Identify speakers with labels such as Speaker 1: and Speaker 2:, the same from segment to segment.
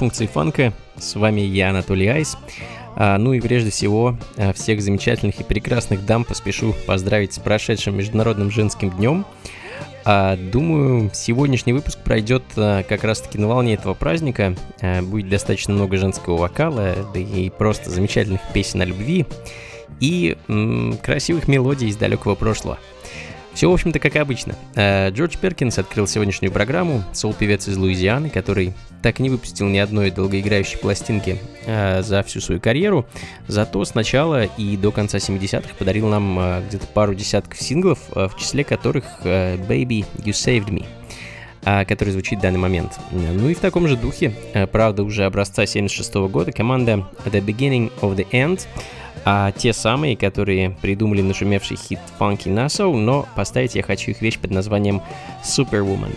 Speaker 1: Функции фанка, с вами я, Анатолий Айс. А, ну и прежде всего, а, всех замечательных и прекрасных дам поспешу поздравить с прошедшим Международным женским днем. А, думаю, сегодняшний выпуск пройдет а, как раз-таки на волне этого праздника. А, будет достаточно много женского вокала, да и просто замечательных песен о любви и м- красивых мелодий из далекого прошлого. Все, в общем-то, как обычно. Э, Джордж Перкинс открыл сегодняшнюю программу, сол-певец из Луизианы, который так и не выпустил ни одной долгоиграющей пластинки э, за всю свою карьеру, зато с начала и до конца 70-х подарил нам э, где-то пару десятков синглов, в числе которых «Baby, You Saved Me», который звучит в данный момент. Ну и в таком же духе, правда, уже образца 76 -го года, команда The Beginning of the End — а те самые, которые придумали нашумевший хит Funky Nassau, но поставить я хочу их вещь под названием Superwoman.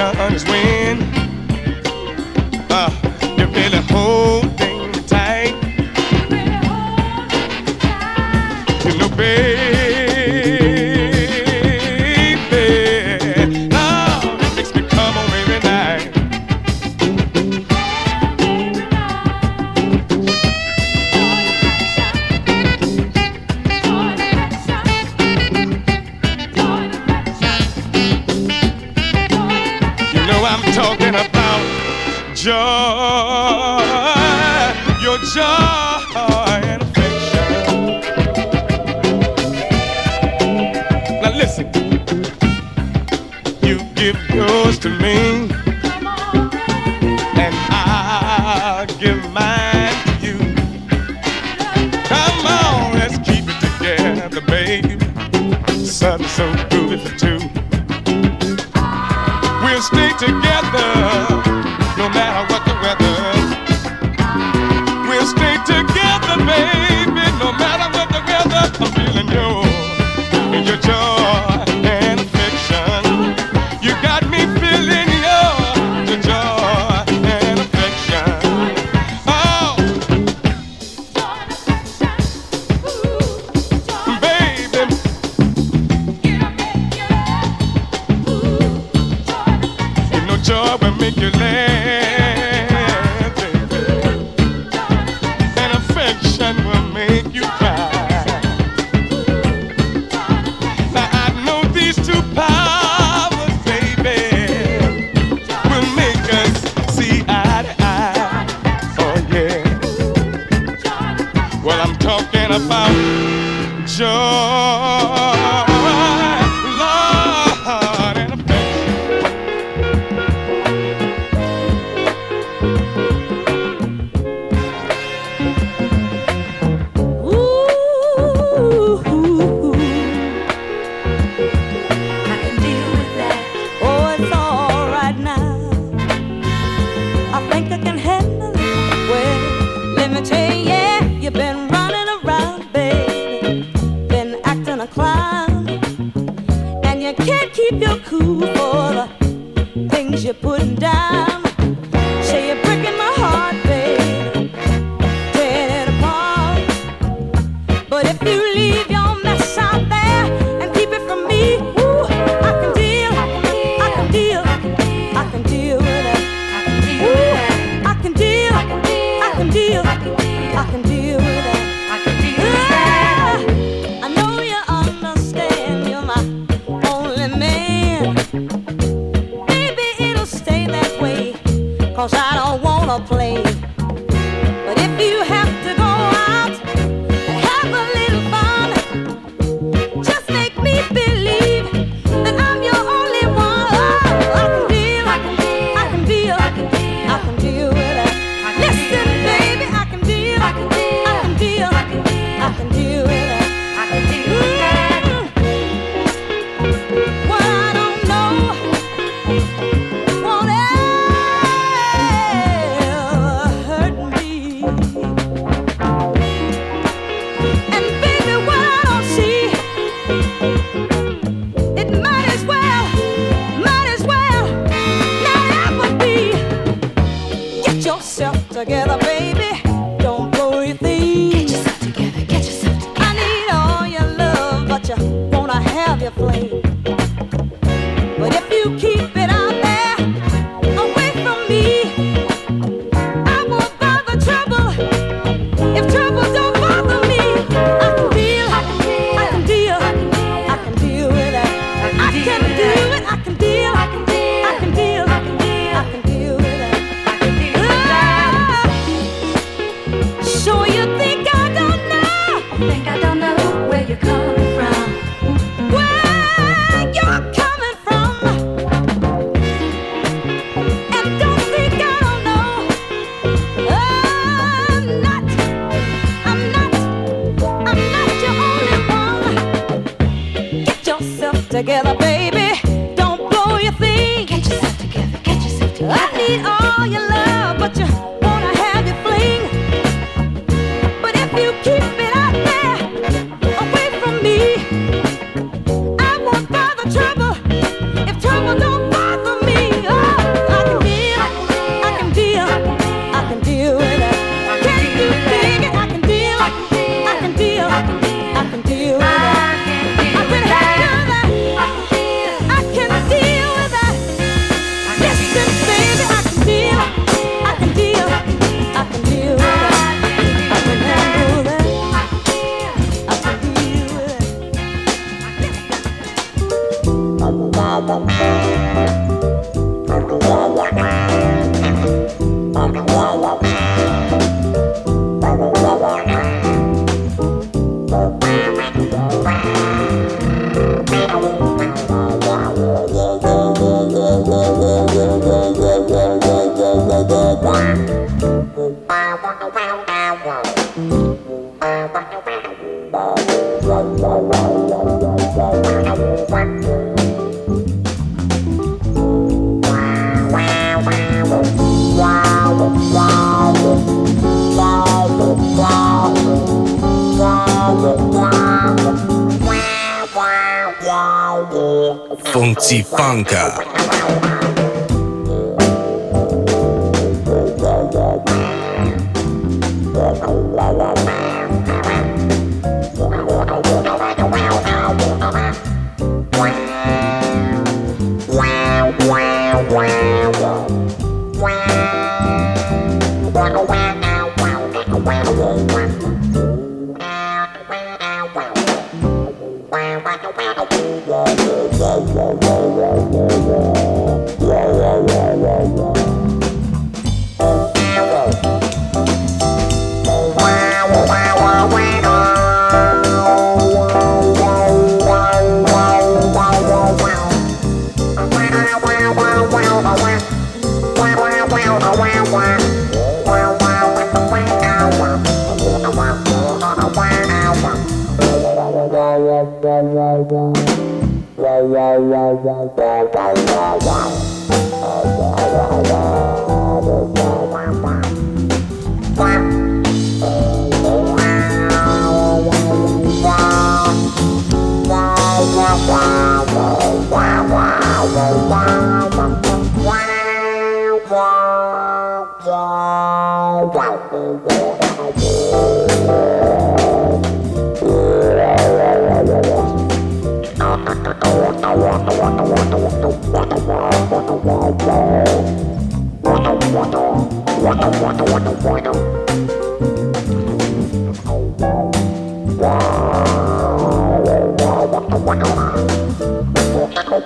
Speaker 2: on his wings. Talking about joy, Blanca. What the, what the, what the,
Speaker 3: what the, what the,
Speaker 4: what the, what the, what the,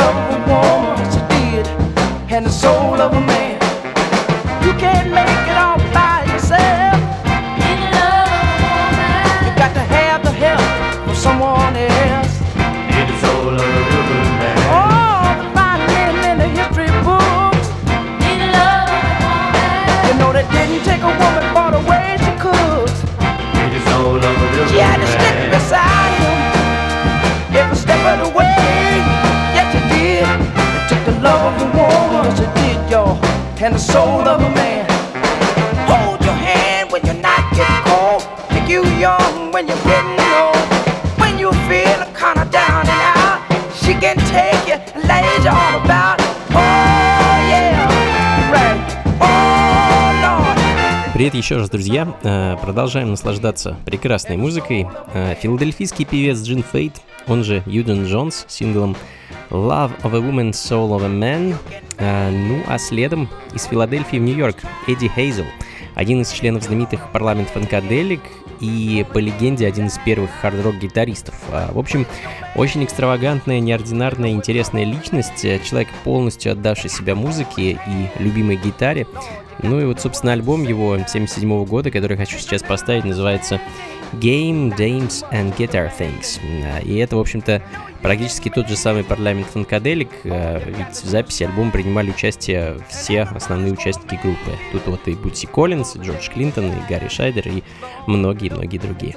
Speaker 4: come and the soul of a man. Hold your hand when you're not getting cold. Make you young when you're getting old. When you feel kinda down and out, she can take you and lays you all about. Oh. Oh.
Speaker 1: Привет еще раз, друзья. Э, Продолжаем наслаждаться прекрасной музыкой. Э, Филадельфийский певец Джин Фейт, он же Юден Джонс, синглом Love of a Woman, Soul of a Man. Э, Ну а следом из Филадельфии в Нью-Йорк Эдди Хейзел, один из членов знаменитых парламент Фанкаделик и по легенде один из первых хард-рок гитаристов. А, В общем, очень экстравагантная, неординарная, интересная личность, э, человек полностью отдавший себя музыке и любимой гитаре. Ну и вот, собственно, альбом его 77 года, который хочу сейчас поставить, называется
Speaker 5: Game, Dames and Guitar Things. Э, и это, в общем-то, практически тот же самый парламент фанкаделик, э, ведь в записи альбома принимали участие все основные участники группы. Тут вот и Бутси Коллинз, и Джордж Клинтон, и Гарри Шайдер, и многие-многие другие.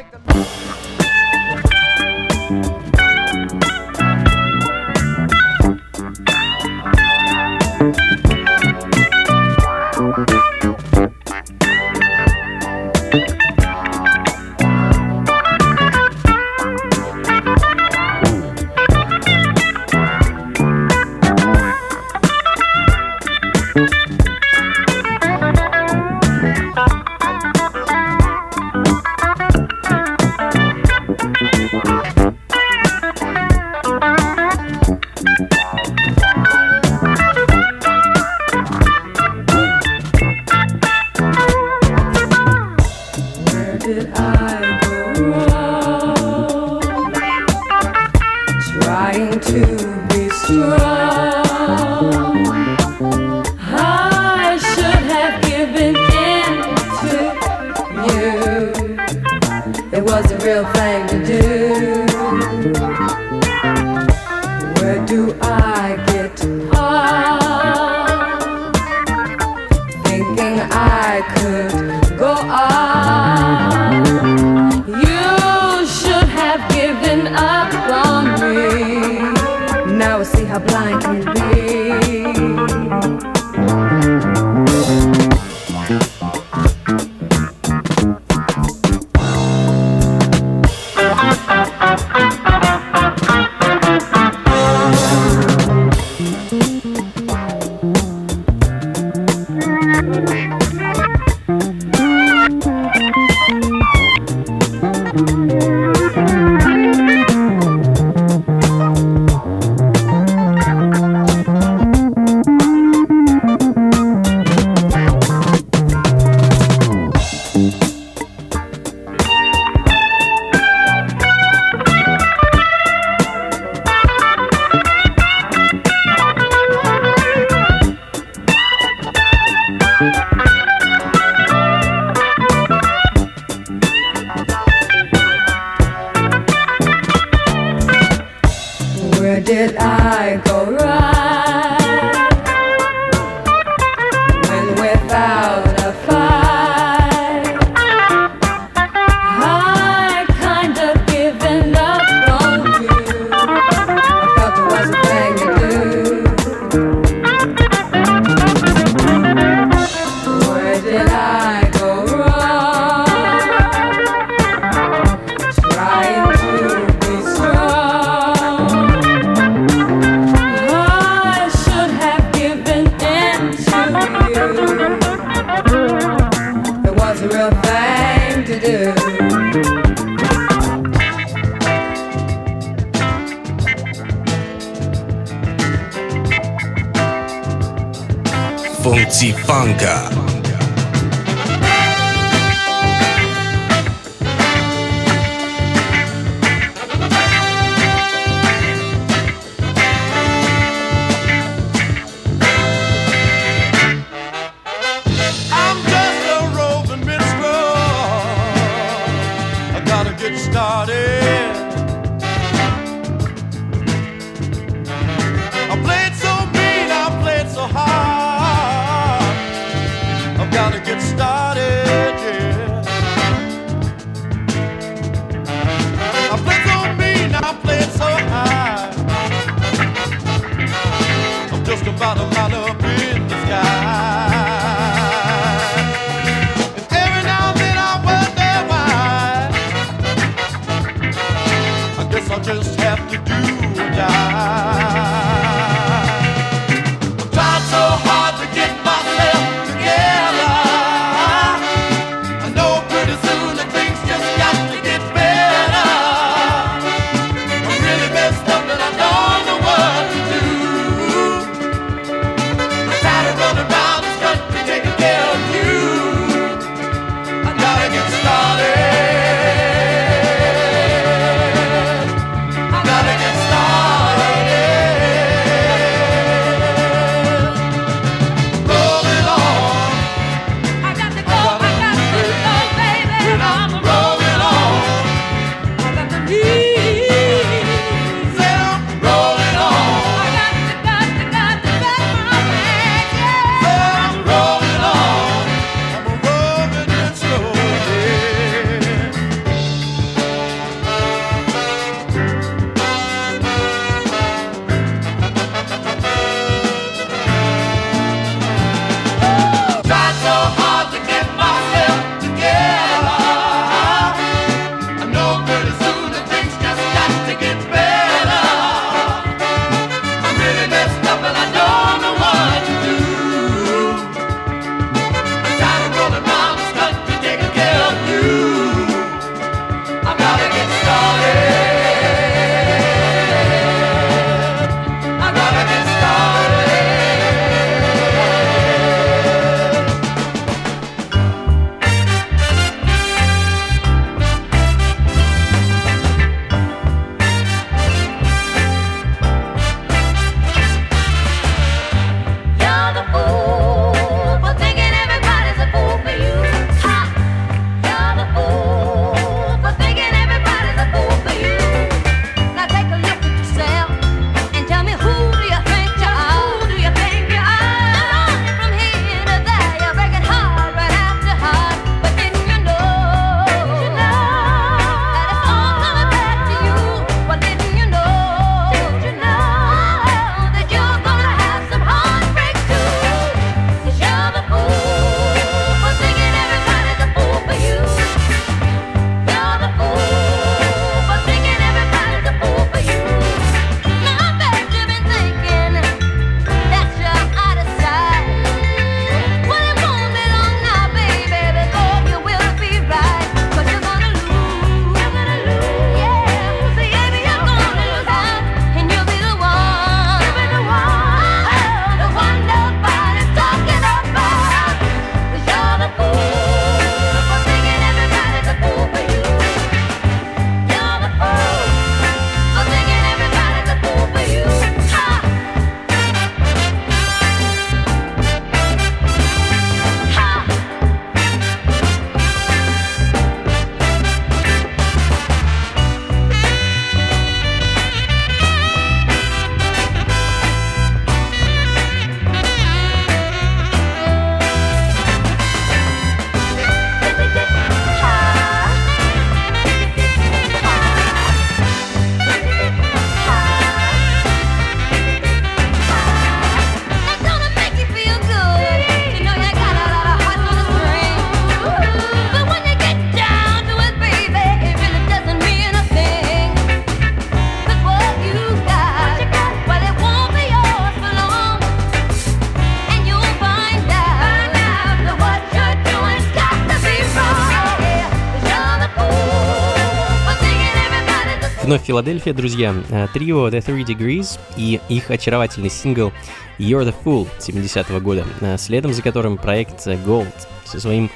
Speaker 1: Вновь Филадельфия, друзья. Э, трио The Three Degrees и их очаровательный сингл You're the Fool 70-го года, э, следом за которым проект Gold со своим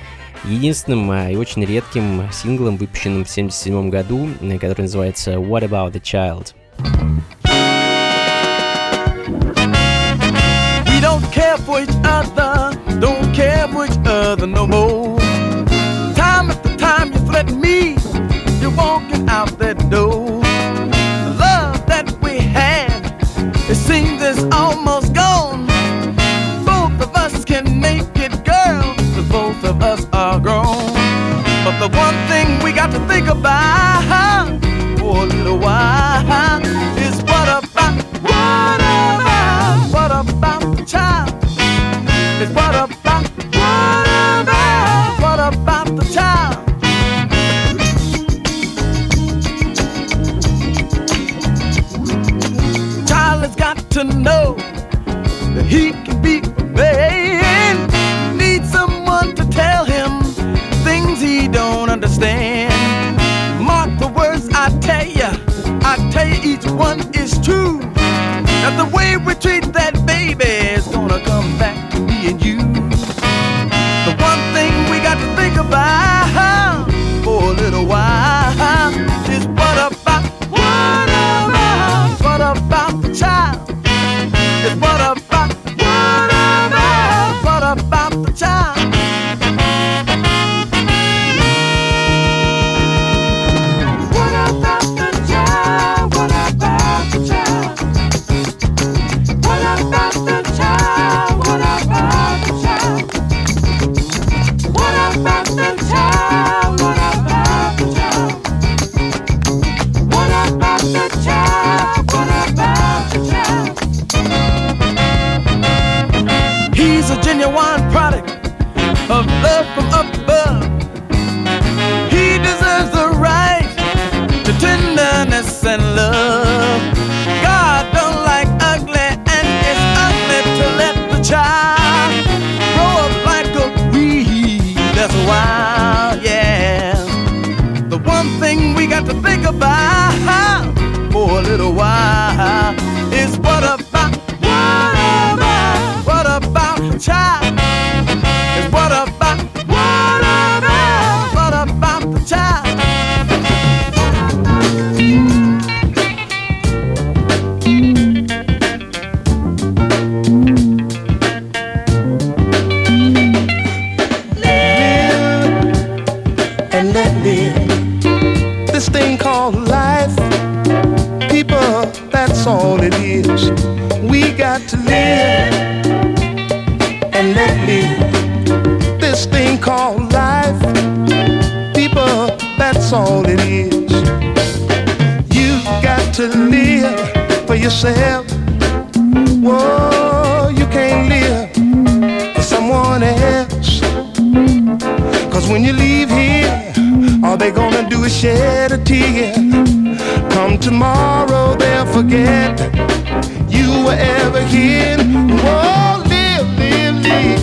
Speaker 1: единственным и очень редким синглом, выпущенным в 77 году, который называется What About the Child.
Speaker 6: We don't care for each other, don't care for each other no more. Time after time you threaten me, you're walking out that door. Got to think about for a little while is what about, what about, what about the child? Is what about, what about, what about the child? The Child has got to know that he each one is true. That the way we treat that baby
Speaker 7: they'll forget you were ever here. Whoa, live, live, live.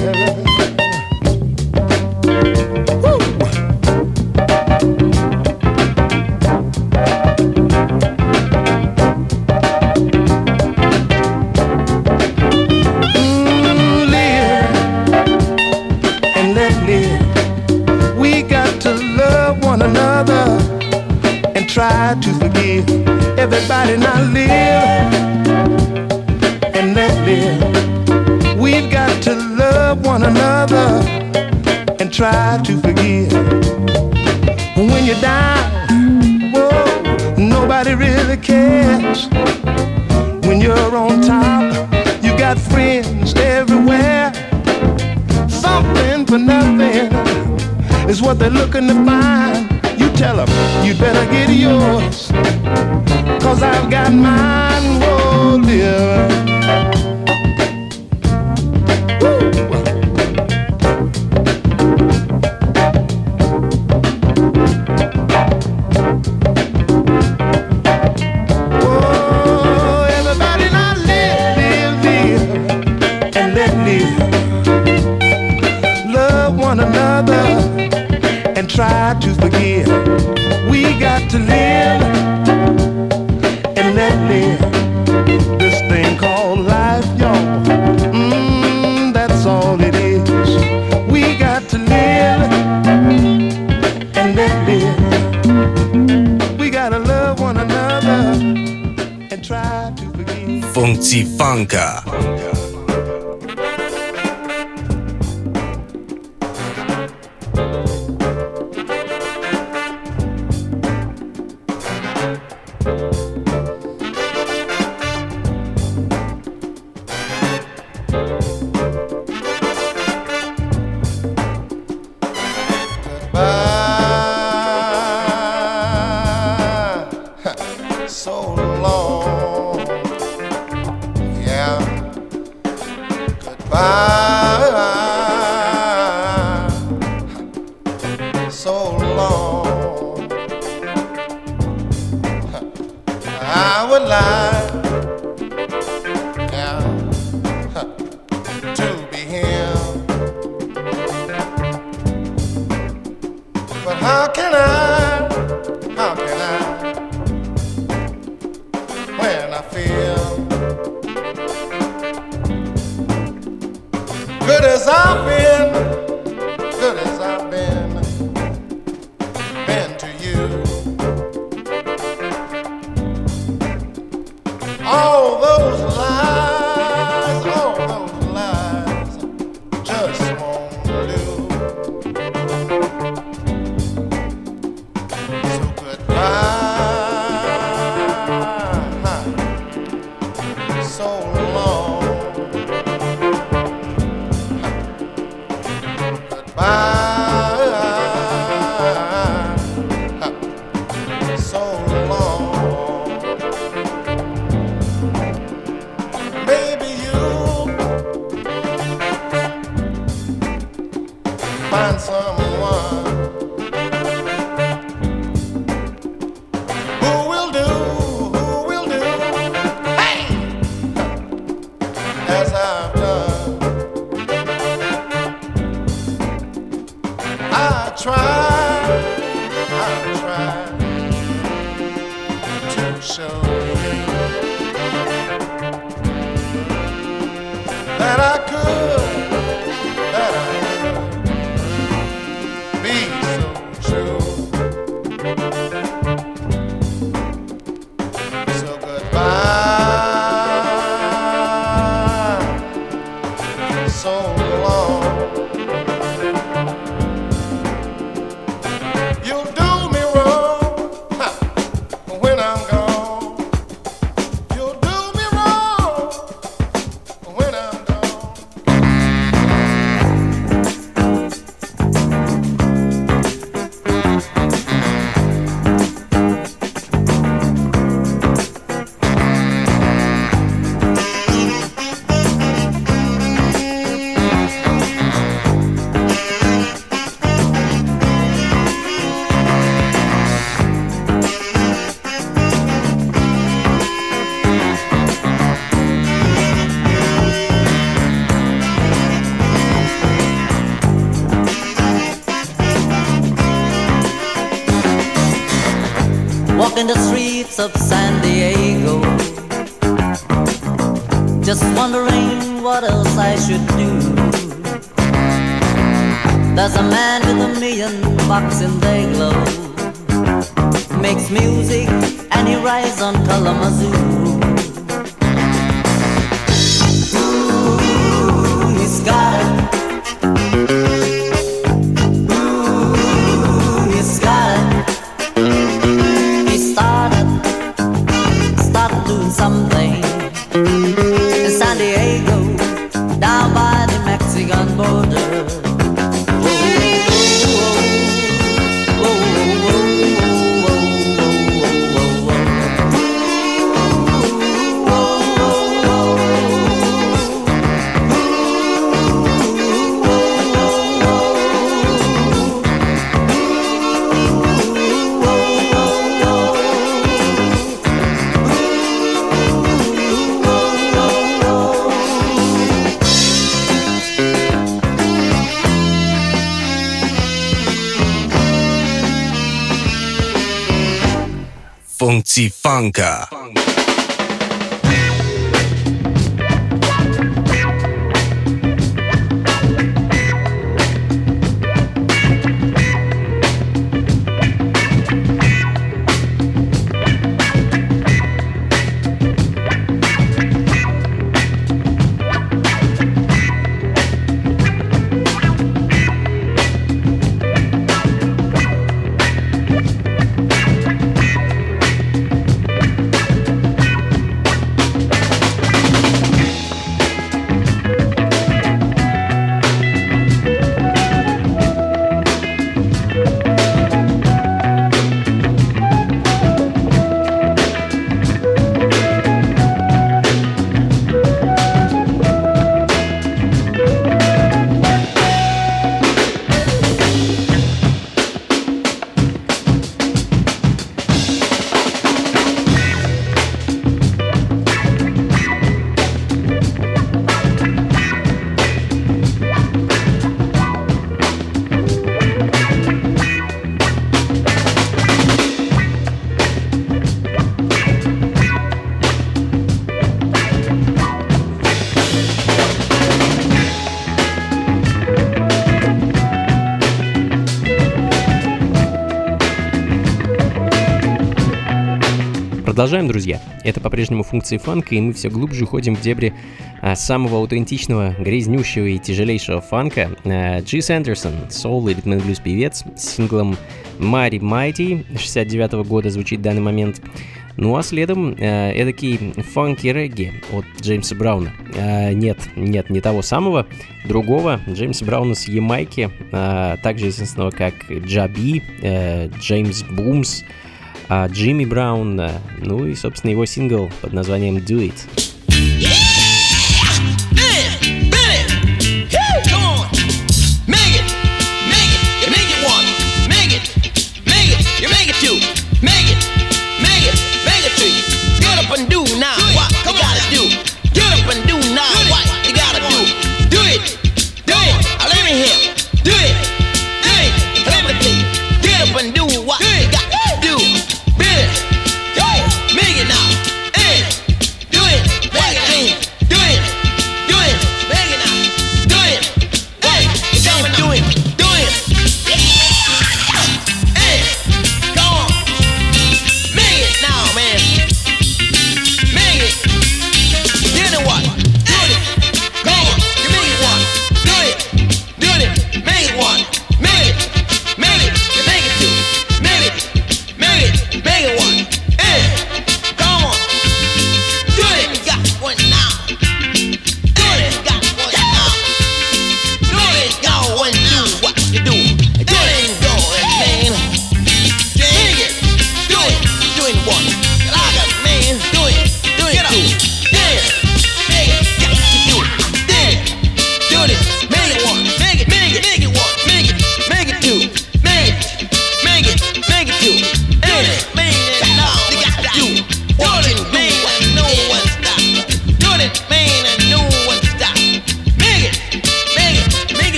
Speaker 7: Everybody now live and let live. We've got to love one another and try to forgive. When you're down, whoa, nobody really cares. When you're on top, you got friends everywhere. Something for nothing is what they're looking to find. You tell them you'd better get yours. Cause I've got mine, whoa, dear. Funka. Funka. as I
Speaker 8: Walking the streets
Speaker 9: Funka.
Speaker 10: Продолжаем, друзья. Это по-прежнему функции фанка, и мы все глубже уходим в дебри а, самого аутентичного, грязнющего и тяжелейшего фанка. А, Джи Сандерсон, соул и ритм блюз певец, с синглом Мари Майти 69 -го года звучит в данный момент. Ну а следом э, эдакий фанки регги от Джеймса Брауна. Э, нет, нет, не того самого, другого Джеймса Брауна с Ямайки, э, также известного как Джаби, э, Джеймс Бумс, э, Джимми Браун, ну и, собственно, его сингл под названием Do It.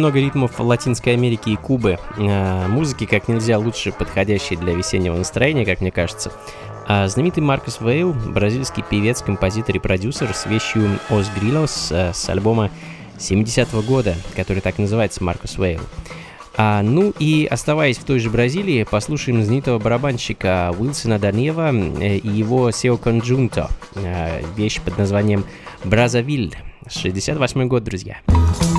Speaker 10: Немного ритмов Латинской Америки и Кубы. Э, музыки как нельзя лучше подходящей для весеннего настроения, как мне кажется. А знаменитый Маркус Вейл, бразильский певец, композитор и продюсер с вещью «Os Grillos» э, с альбома 70-го года, который так называется «Маркус Вейл». А, ну и оставаясь в той же Бразилии, послушаем знаменитого барабанщика Уилсона Данева э, и его Сео Конджунто, вещь под названием «Бразавиль». 68 год, друзья.
Speaker 9: Funky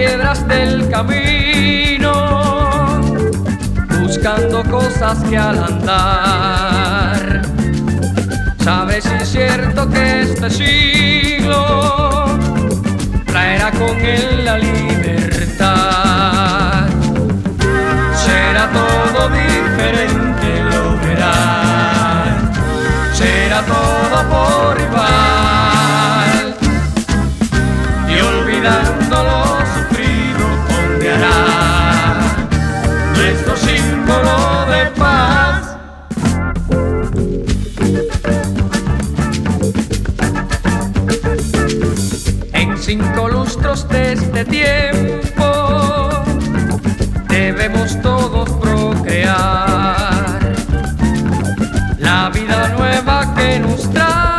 Speaker 11: piedras del camino, buscando cosas que al andar. Sabes si es cierto que este siglo traerá con él la libertad. Será todo diferente, lo verás. Será todo por igual la vida nueva que nos trae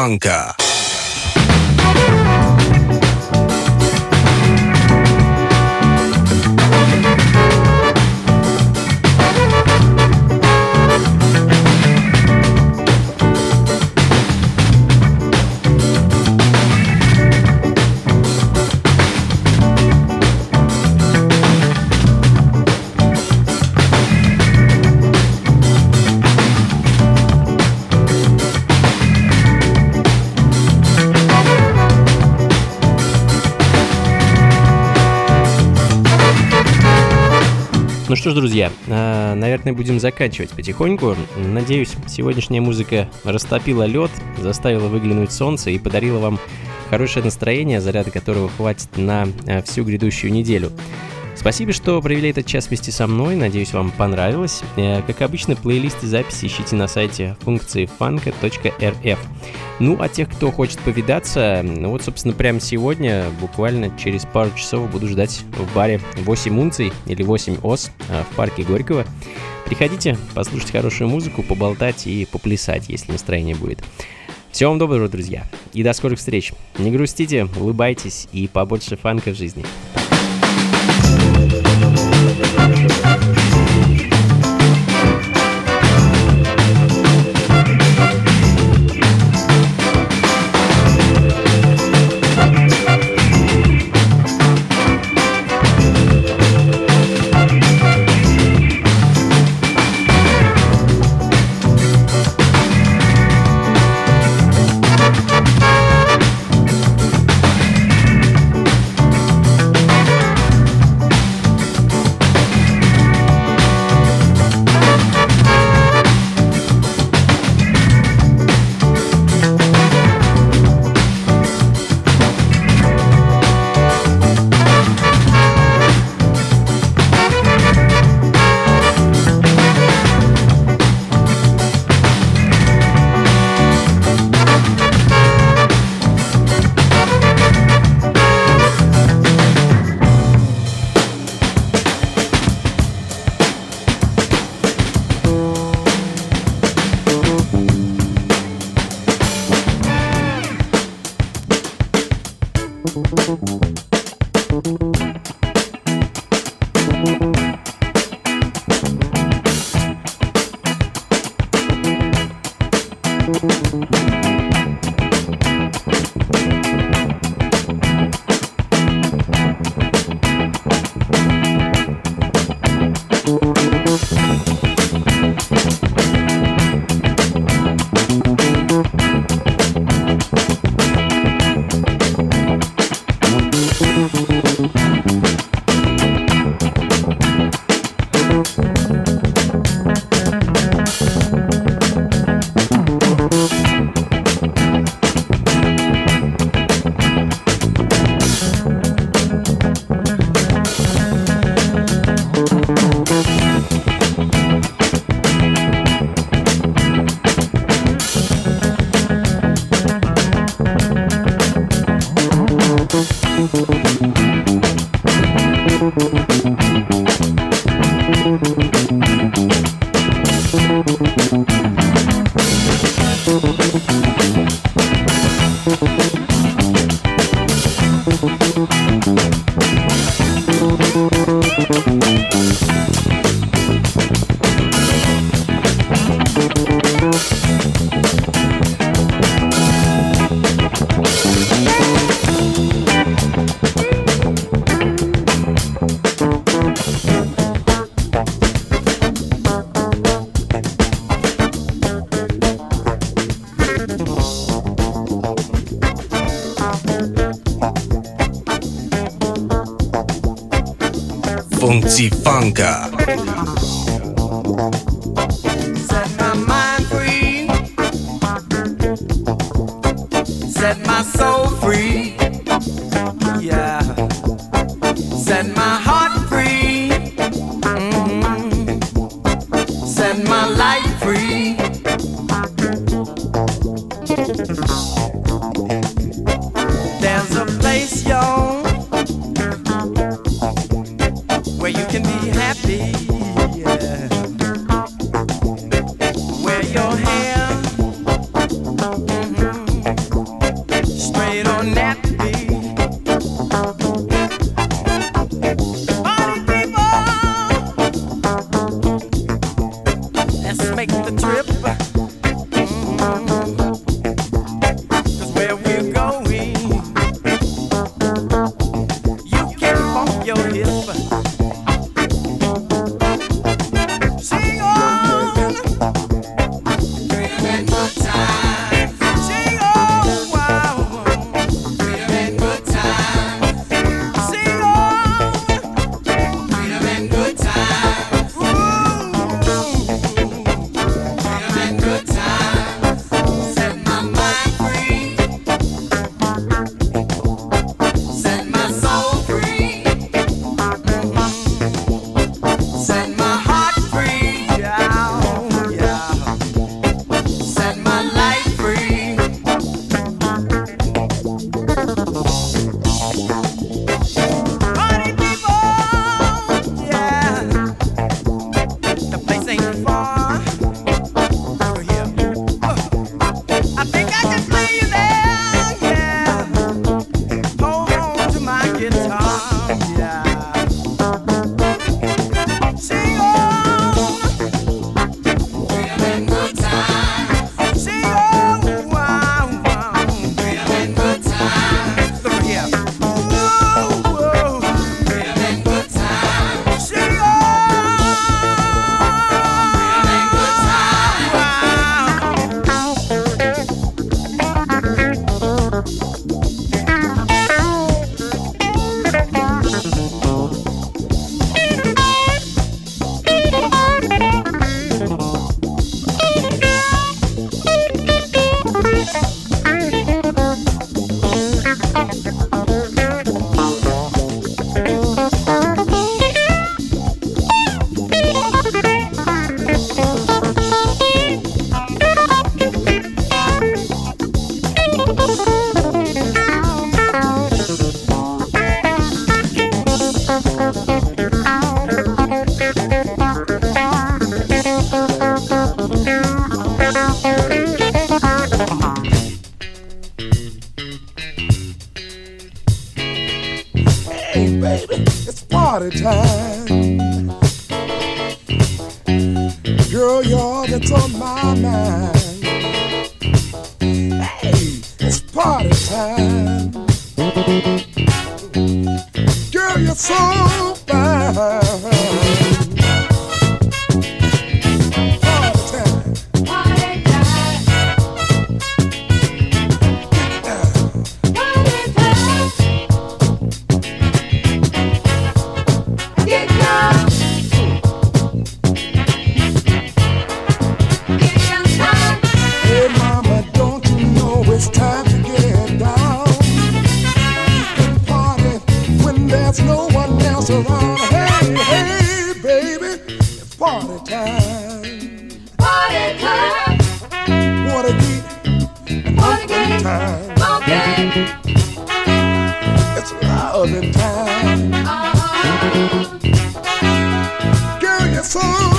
Speaker 1: Ivanka. Что ж, друзья, э, наверное, будем заканчивать потихоньку. Надеюсь, сегодняшняя музыка растопила лед, заставила выглянуть солнце и подарила вам хорошее настроение, заряда которого хватит на э, всю грядущую неделю. Спасибо, что провели этот час вместе со мной. Надеюсь, вам понравилось. Э, как обычно, плейлисты записи ищите на сайте функции фанка.рф. Ну, а тех, кто хочет повидаться, ну вот, собственно, прямо сегодня, буквально через пару часов буду ждать в баре 8 унций или 8 ос э, в парке Горького. Приходите, послушать хорошую музыку, поболтать и поплясать, если настроение будет. Всего вам доброго, друзья, и до скорых встреч. Не грустите, улыбайтесь и побольше фанка в жизни.
Speaker 6: Funky
Speaker 12: Música beautiful.